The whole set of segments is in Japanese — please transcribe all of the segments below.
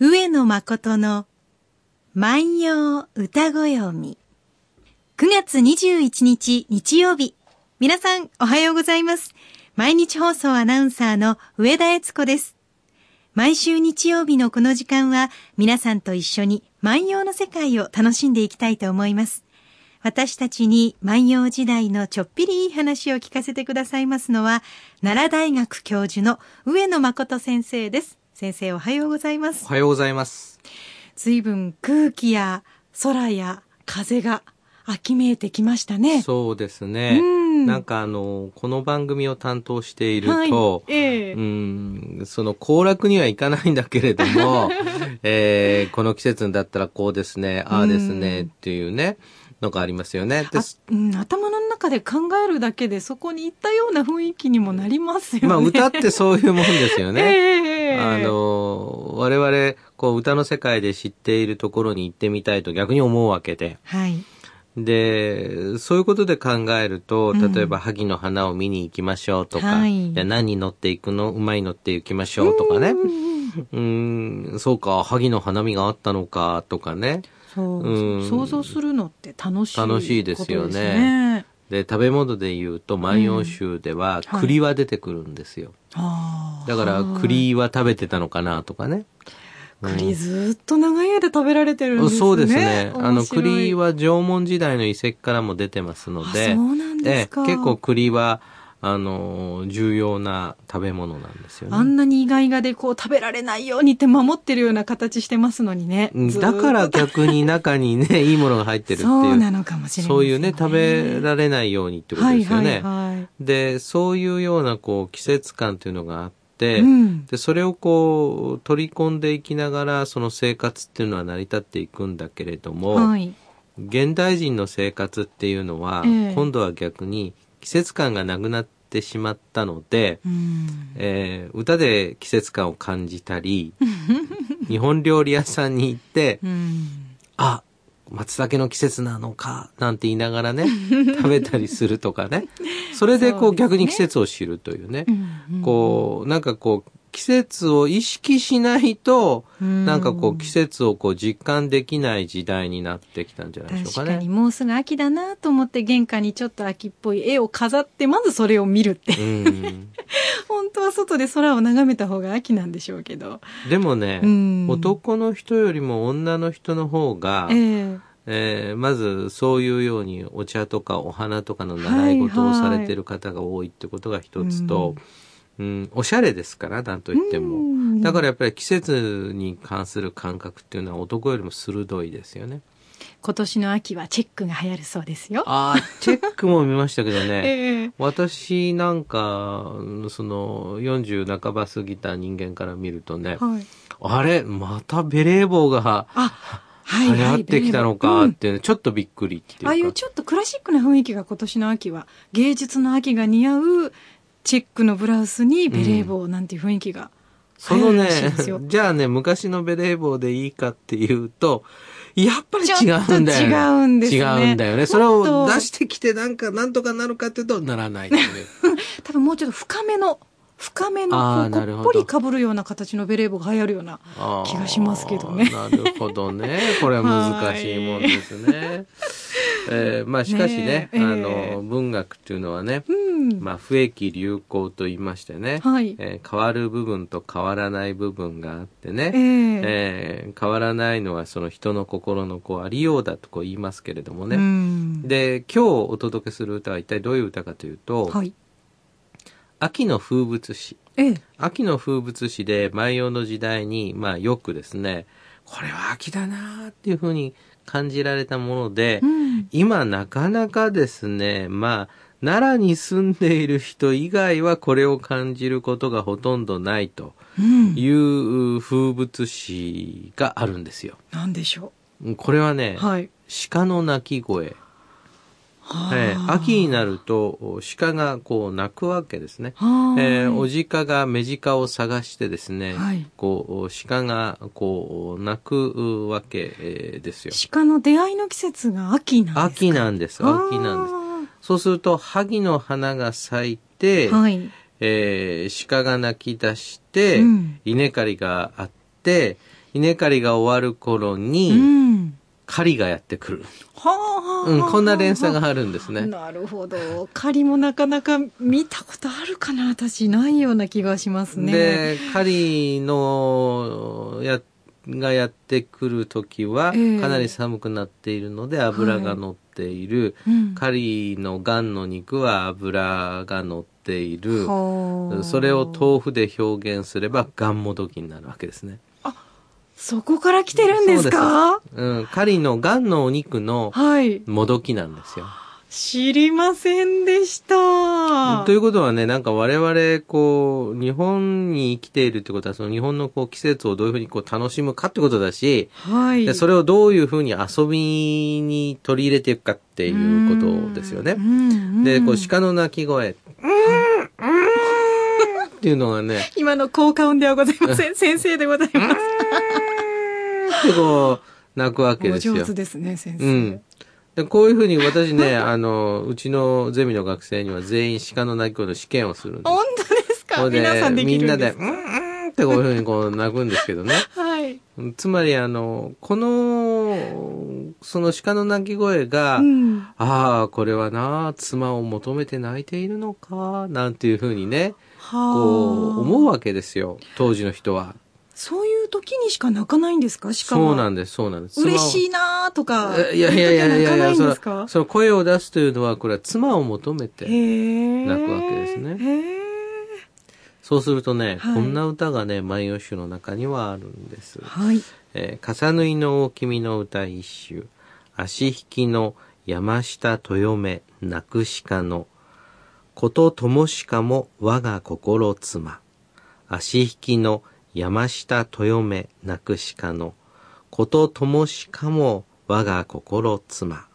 上野誠の万葉歌ご読み。9月21日日曜日。皆さんおはようございます。毎日放送アナウンサーの上田悦子です。毎週日曜日のこの時間は皆さんと一緒に万葉の世界を楽しんでいきたいと思います。私たちに万葉時代のちょっぴりいい話を聞かせてくださいますのは、奈良大学教授の上野誠先生です。先生おはようございますお。はようございます。随分空気や空や風が秋めいてきましたね。そうですね。うんなんかあの、この番組を担当しているはいと、ええうん、その行楽にはいかないんだけれども、えーこの季節だったらこうですね、ああですね、うんっていうね、のがありますよね。うん、頭の中で考えるだけでそこに行ったような雰囲気にもなりますよね。まあ歌ってそういうもんですよね。ええあの、我々、こう歌の世界で知っているところに行ってみたいと逆に思うわけで。はい。で、そういうことで考えると、うん例えば萩の花を見に行きましょうとか、はいいや何に乗っていくの？馬に乗って行きましょうとかね。うんうーん、そうか、萩の花見があったのかとかね。そう、うん想像するのって楽しい楽しいですよねで、食べ物で言うと、万葉集でははい栗は出てくるんですよ。ああだからはい栗は食べてたのかなとかね。栗ずーっと長い間食べられてるんですね。そうですね。あの、栗は縄文時代の遺跡からも出てますので、あそうなんで結構栗は、あの、重要な食べ物なんですよね。あんなに意外がでこう食べられないようにって守ってるような形してますのにね。だから逆に中にね、いいものが入ってるっていう。そうなのかもしれない、そういうね、食べられないようにってことですよね。はいはいはい。で、そういうようなこう季節感というのがあって、うんで、それをこう取り込んでいきながら、その生活っていうのは成り立っていくんだけれども、はい。現代人の生活っていうのは、ええ今度は逆に季節感がなくなってしまったので、うん。えー歌で季節感を感じたり、日本料理屋さんに行って、うん。あ、松茸の季節なのか、なんて言いながらね、食べたりするとかね。それでこう逆に季節を知るというね。うんこう、なんかこう、季節を意識しないと、うん。なんかこう季節をこう実感できない時代になってきたんじゃないでしょうかね。確かにもうすぐ秋だなと思って玄関にちょっと秋っぽい絵を飾ってまずそれを見るって。うん。本当は外で空を眺めた方が秋なんでしょうけど。でもね、うん。男の人よりも女の人の方が、ええ。えーまずそういうようにお茶とかお花とかの習い事をされてる方が多いってことが一つと、うんおしゃれですから、なんといっても。うんだからやっぱり季節に関する感覚っていうのは男よりも鋭いですよね。今年の秋はチェックが流行るそうですよああ、チェックも見ましたけどね。ええ私なんか、その40半ば過ぎた人間から見るとね、はいあれ、またベレー帽があはい流行ってきたのかっていうね、ちょっとびっくりっていうか。ああいうちょっとクラシックな雰囲気が今年の秋は芸術の秋が似合うチェックのブラウスにベレー帽なんていう雰囲気がそのねじゃあね、昔のベレー帽でいいかっていうと、やっぱり違うんだよね。違うんですね違うんだよね。それを出してきてなんか、なんとかなるかっていうと、ならない。多分もうちょっと深めの深めのあーこうっぽり被るような形のベレー帽が流行るようなあー。気がしますけどね。なるほどね。これは難しいもんですね。えーまあしかしねね、え。あえ。の、文学っていうのはね、うん、まあ不益流行と言いましてね、はい。えー変わる部分と変わらない部分があってね、ええ。えー変わらないのはその人の心のこうありようだとこう言いますけれどもね。うん。で、今日お届けする歌は一体どういう歌かというと、はい秋の風物詩。ええ秋の風物詩で万葉の時代に、まあよくですね、これは秋だなっていうふうに感じられたもので、うん今なかなかですね、まあ、奈良に住んでいる人以外はこれを感じることがほとんどないとうんいう風物詩があるんですよ。なんでしょこれはねう、はい鹿の鳴き声。はえー秋になると鹿がこう鳴くわけですね。はえーおじ鹿が目鹿を探してですね、はいこう鹿がこう鳴くわけえーですよ。鹿の出会いの季節が秋なんですか？秋なんです。秋なんです。そうすると萩の花が咲いて、はいえー鹿が鳴き出して、うん稲刈りがあって稲刈りが終わる頃うに、ん。狩りがやってくる。はあ、はあ、うん、こんな連鎖ががあるんですね。なるほど。狩りもなかなか見たことあるかな私、ないような気がしますね。で、狩りの、や、がやってくるときは、ええかなり寒くなっているので、油が乗っている。うん、狩りのガンの肉は油が乗っている。はあそれを豆腐で表現すれば、ガンもどきになるわけですね。そこから来てるんですか？うん、狩りのガンのお肉のはい。もどきなんですよ。知りませんでした。ということはね、なんか我々、こう、日本に生きているってことは、その日本のこう季節をどういうふうにこう楽しむかってことだし、はい。でそれをどういうふうに遊びに取り入れていくかっていうことですよねう。んで、こうし鹿の鳴き声、うーん、うーん っていうのがね、今の効果音ではございません。先生でございます。ってこう、鳴くわけおですよ。上手ですね、先生。うん。で、こういうふうに私ね、あの、うちのゼミの学生には全員鹿の鳴き声の試験をするんです。本当ですか？皆さんできみんなで、るんですうんうんってこういうふうにこう鳴くんですけどね。はい。つまりあの、この、その鹿の鳴き声が、うん。ああ、これはな、妻を求めて泣いているのか、なんていうふうにね、はあ。こう、思うわけですよ。当時の人は。そういう時にしか泣かないんですか？しかそうなんです、そうなんです。嬉しいいなーとか。いやいやいやいやいや、そのその声を出すというのは、これは妻を求めて。泣くわけですね。そうするとね、はいこんな歌がね、万葉集の中にはあるんです。はい。えー、重縫いの大君の歌一首、足引きの山下豊目泣く鹿の、ことともしかも我が心妻。足引きの山下豊目泣く鹿の、ことともしかも我が心妻。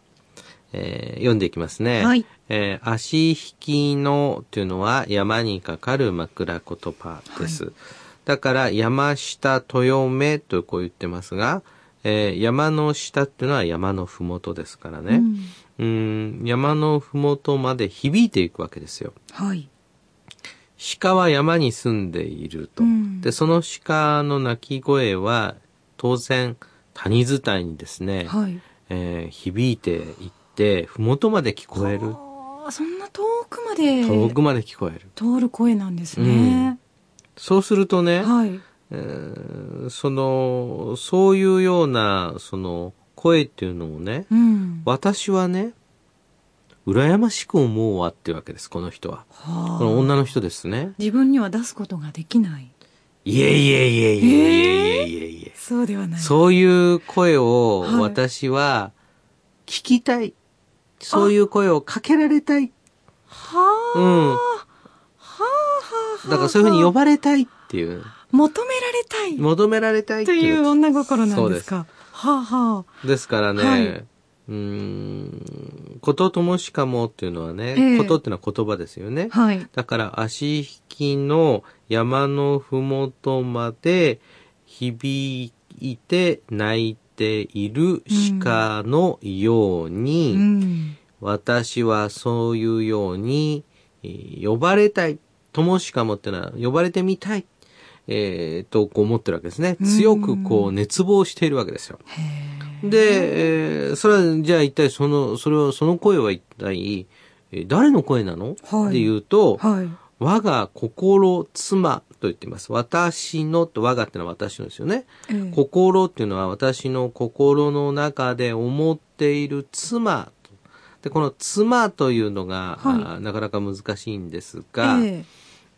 えー読んでいきますね。はいえー足引きのというのは山にかかる枕言葉です。だから山下豊目とこう言ってますが、えー山の下っていうのは山のふもとですからね。うんうん、山のふもとまで響いていくわけですよ。はい。鹿は山に住んでいると。うんで、その鹿の鳴き声は当然谷伝いにですね、はい。えー響いていって、ふもとまで聞こえる。あーそんな遠くまで遠くまで聞こえる。通る声なんですね。そうするとね、はい。えーその、そういうような、その、声っていうのをね、うん。私はね、羨ましく思うわっていうわけです、この人は。はこの女の人ですね。自分には出すことができない。いえいえいえいえいえいえそうではない。そういう声を私は聞きたい。はい、そういう声をかけられたい。はあ。うん。はあはあ。だからそういうふうに呼ばれたいっていう。求められたい。求められたいという女心なんですか。はあはあ。ですからね、はい、うーん、ことともしかもっていうのはね、ええことっていうのは言葉ですよね。はい。だから足引きの山のふもとまで響いて泣いている鹿のように、うん。私はそういうように、えー呼ばれたい。ともしかもってのは呼ばれてみたい。えーと、こう思ってるわけですね。強くこう熱望しているわけですよ。へえ。で、えーそれは、じゃあ一体その、それは、その声は一体、えー誰の声なの、はいっていうと、はい。我が心妻と言っています。私のと、我がってのは私のですよね。ええ心っていうのは私の心の中で思っている妻と。で、この妻というのが、はいなかなか難しいんですが、え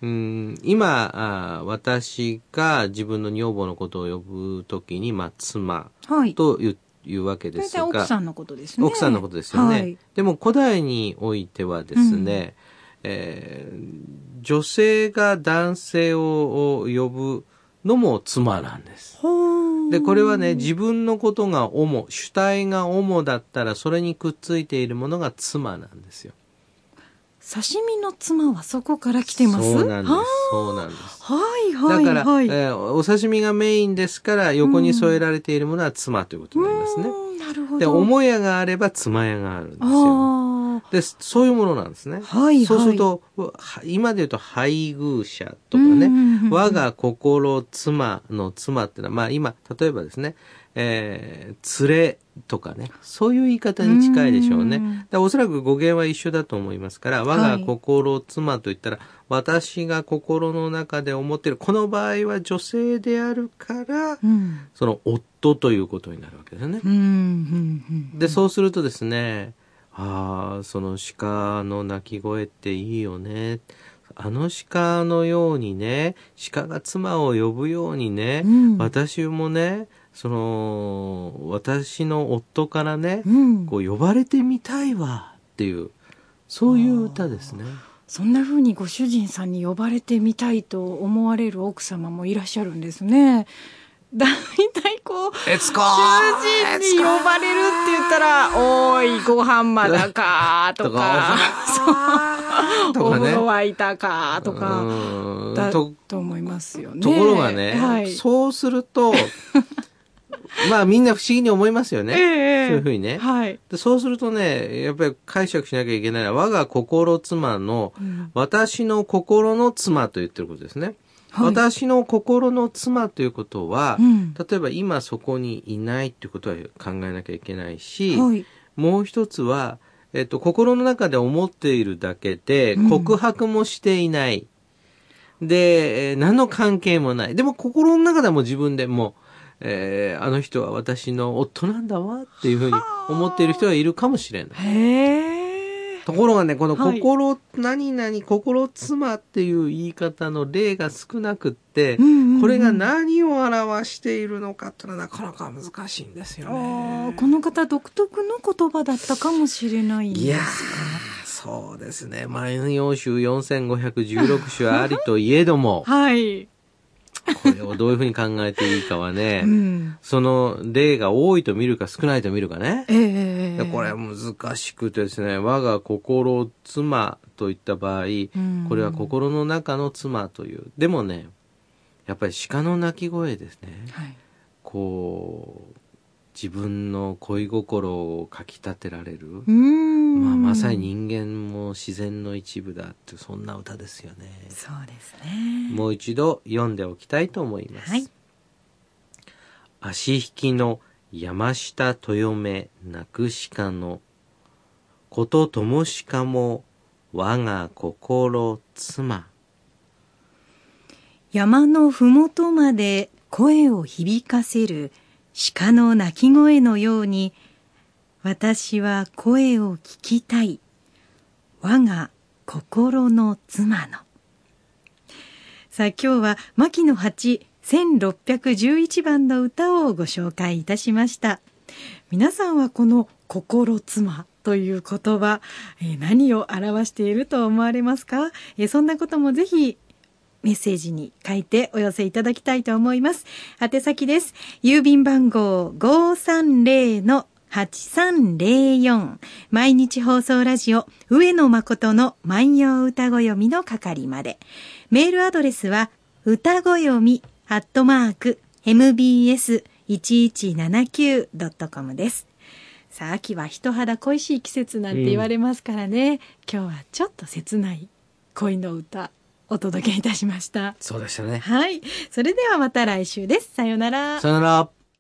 うん今あー、私が自分の女房のことを呼ぶときに、まあ、妻。といういうわけですが、奥さんのことですね。奥さんのことですよね。はい。でも古代においてはですね、えー女性が男性を呼ぶのも妻なんです。で、これはね、自分のことが主、主体が主だったら、それにくっついているものが妻なんですよ。刺身の妻はそこから来てます？そうなんですは。そうなんです。あはいはいだから、はい。えーお刺身がメインですから、横に添えられているものは妻ということになりますね。なるほど。で、母屋があれば妻屋があるんですよ。で、そういうものなんですね。はいそうすると、は今で言うと配偶者とかね、うんうんうん我が心妻の妻っていうのは、まあ今、例えばですね、えー、連れとかね、そういう言い方に近いでしょうね。うおそらく語源は一緒だと思いますから、我が心妻と言ったら、私が心の中で思っている、この場合は女性であるから、うん。その夫ということになるわけですね。うん。うん。で、そうするとですね、ああ、その鹿の鳴き声っていいよね。あの鹿のようにね、鹿が妻を呼ぶようにね、うん私もね、その、私の夫からね、うん。こう呼ばれてみたいわっていう、そういう歌ですね。そんな風にご主人さんに呼ばれてみたいと思われる奥様もいらっしゃるんですね。だ いたいこう、えつこ主人に呼ばれるって言ったら、おーい、ご飯まだか、とか、とか ねお風呂。沸いたか、とか、だうんとと思いますよね。ところがね、はい。そうすると、まあみんな不思議に思いますよね。ええそういうふうにね。はい。でそうするとね、やっぱり解釈しなきゃいけないのは、我が心妻の、うん私の心の妻と言ってることですね。はい私の心の妻ということは、うん例えば今そこにいないっていうことは考えなきゃいけないし、はい。もう一つは、えっと、心の中で思っているだけで、うん告白もしていない。で、えー何の関係もない。でも心の中ではもう自分でもう、えーあの人は私の夫なんだわっていうふうに思っている人がいるかもしれない。へえ。ところがね、このはい心、何々、心妻っていう言い方の例が少なくって、うんうんうんこれが何を表しているのかっていうのはなかなか難しいんですよあねー。この方独特の言葉だったかもしれないんですいやそうですね。万葉集4516首ありといえども、はい。これをどういうふうに考えていいかはねう、ん。その例が多いと見るか少ないと見るかね。ええでこれは難しくてですね、我が心妻といった場合、んこれは心の中の妻という。でもね、やっぱり鹿の鳴き声ですね。はい。こう、自分の恋心をかき立てられる。まあ、まさに人間も自然の一部だって、そんな歌ですよね。そうですね。もう一度読んでおきたいと思います。はい。足引きの山下豊目なくしかの、ことともしかも我が心妻。山のふもとまで声を響かせる鹿の鳴き声のように、私は声を聞きたい。我が心の妻の。さあ今日は牧野八1611番の歌をご紹介いたしました。皆さんはこの心妻という言葉、え何を表していると思われますか、えそんなこともぜひメッセージに書いてお寄せいただきたいと思います。宛先です。郵便番号530-8304毎日放送ラジオ上野誠の万葉歌子読みの係まで。メールアドレスは歌子読みアットマーク mbs1179.com です。さあ、秋は人肌恋しい季節なんて言われますからね。今日はちょっと切ない恋の歌お届けいたしました。そうでしたね。はい。それではまた来週です。さようなら。さよなら。